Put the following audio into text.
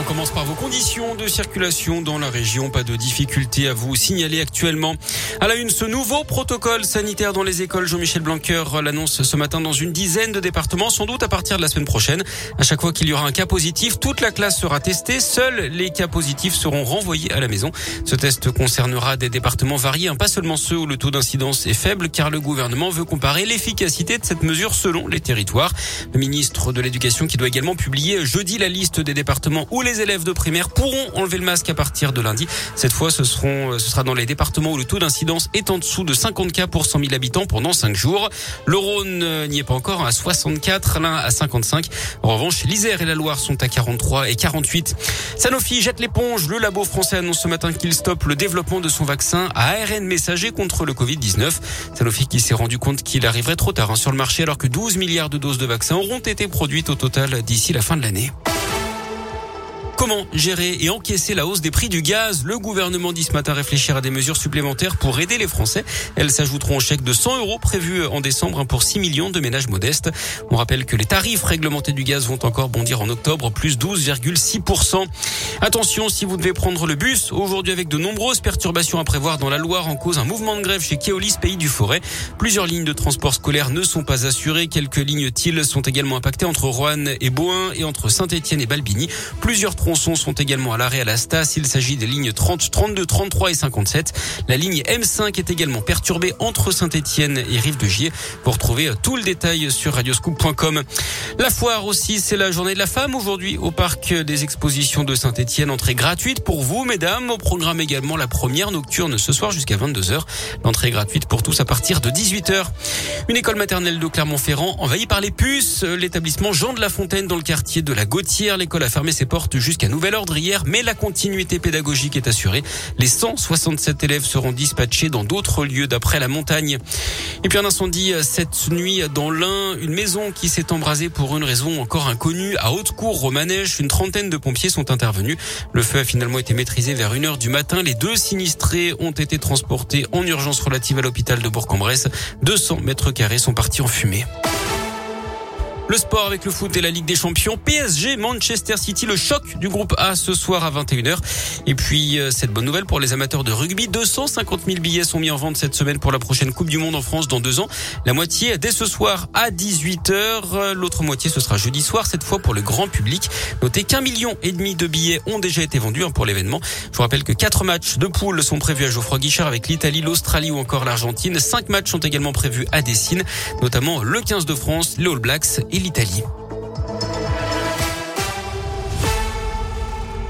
On commence par vos conditions de circulation dans la région. Pas de difficulté à vous signaler actuellement. À la une, ce nouveau protocole sanitaire dans les écoles. Jean-Michel Blanquer l'annonce ce matin dans une dizaine de départements, sans doute à partir de la semaine prochaine. À chaque fois qu'il y aura un cas positif, toute la classe sera testée. Seuls les cas positifs seront renvoyés à la maison. Ce test concernera des départements variés, hein, pas seulement ceux où le taux d'incidence est faible, car le gouvernement veut comparer l'efficacité de cette mesure selon les territoires. Le ministre de l'Éducation qui doit également publier jeudi la liste des départements où les les élèves de primaire pourront enlever le masque à partir de lundi. Cette fois, ce, ce sera dans les départements où le taux d'incidence est en dessous de 50 cas pour 100 000 habitants pendant 5 jours. Le Rhône euh, n'y est pas encore à 64, l'un à 55. En revanche, l'Isère et la Loire sont à 43 et 48. Sanofi jette l'éponge. Le labo français annonce ce matin qu'il stoppe le développement de son vaccin à ARN messager contre le Covid-19. Sanofi qui s'est rendu compte qu'il arriverait trop tard hein, sur le marché alors que 12 milliards de doses de vaccins auront été produites au total d'ici la fin de l'année. Comment gérer et encaisser la hausse des prix du gaz Le gouvernement dit ce matin réfléchir à des mesures supplémentaires pour aider les Français. Elles s'ajouteront au chèque de 100 euros prévu en décembre pour 6 millions de ménages modestes. On rappelle que les tarifs réglementés du gaz vont encore bondir en octobre, plus 12,6%. Attention si vous devez prendre le bus, aujourd'hui avec de nombreuses perturbations à prévoir dans la Loire en cause un mouvement de grève chez Keolis, pays du Forêt. Plusieurs lignes de transport scolaire ne sont pas assurées. Quelques lignes TIL sont également impactées entre Roanne et Boin et entre Saint-Etienne et Balbini. Plusieurs sont également à l'arrêt à la Stas. Il s'agit des lignes 30, 32, 33 et 57. La ligne M5 est également perturbée entre Saint-Etienne et Rive de Gier. Vous retrouvez tout le détail sur radioscoop.com. La foire aussi, c'est la journée de la femme aujourd'hui au parc des expositions de Saint-Etienne. Entrée gratuite pour vous, mesdames. Au programme également la première nocturne ce soir jusqu'à 22h. L'entrée gratuite pour tous à partir de 18h. Une école maternelle de Clermont-Ferrand envahie par les puces. L'établissement Jean de la Fontaine dans le quartier de la Gautière. L'école a fermé ses portes jusqu'à jusqu'à nouvel ordre hier, mais la continuité pédagogique est assurée. Les 167 élèves seront dispatchés dans d'autres lieux d'après la montagne. Et puis un incendie cette nuit dans l'Ain, une maison qui s'est embrasée pour une raison encore inconnue à Haute-Cour, au Manège. Une trentaine de pompiers sont intervenus. Le feu a finalement été maîtrisé vers 1h du matin. Les deux sinistrés ont été transportés en urgence relative à l'hôpital de Bourg-en-Bresse. 200 mètres carrés sont partis en fumée. Le sport avec le foot et la Ligue des Champions. PSG, Manchester City, le choc du groupe A ce soir à 21h. Et puis, euh, cette bonne nouvelle pour les amateurs de rugby. 250 000 billets sont mis en vente cette semaine pour la prochaine Coupe du Monde en France dans deux ans. La moitié dès ce soir à 18h. L'autre moitié, ce sera jeudi soir, cette fois pour le grand public. Notez qu'un million et demi de billets ont déjà été vendus hein, pour l'événement. Je vous rappelle que quatre matchs de poule sont prévus à Geoffroy Guichard avec l'Italie, l'Australie ou encore l'Argentine. Cinq matchs sont également prévus à Dessine, notamment le 15 de France, les All Blacks et l'Italie.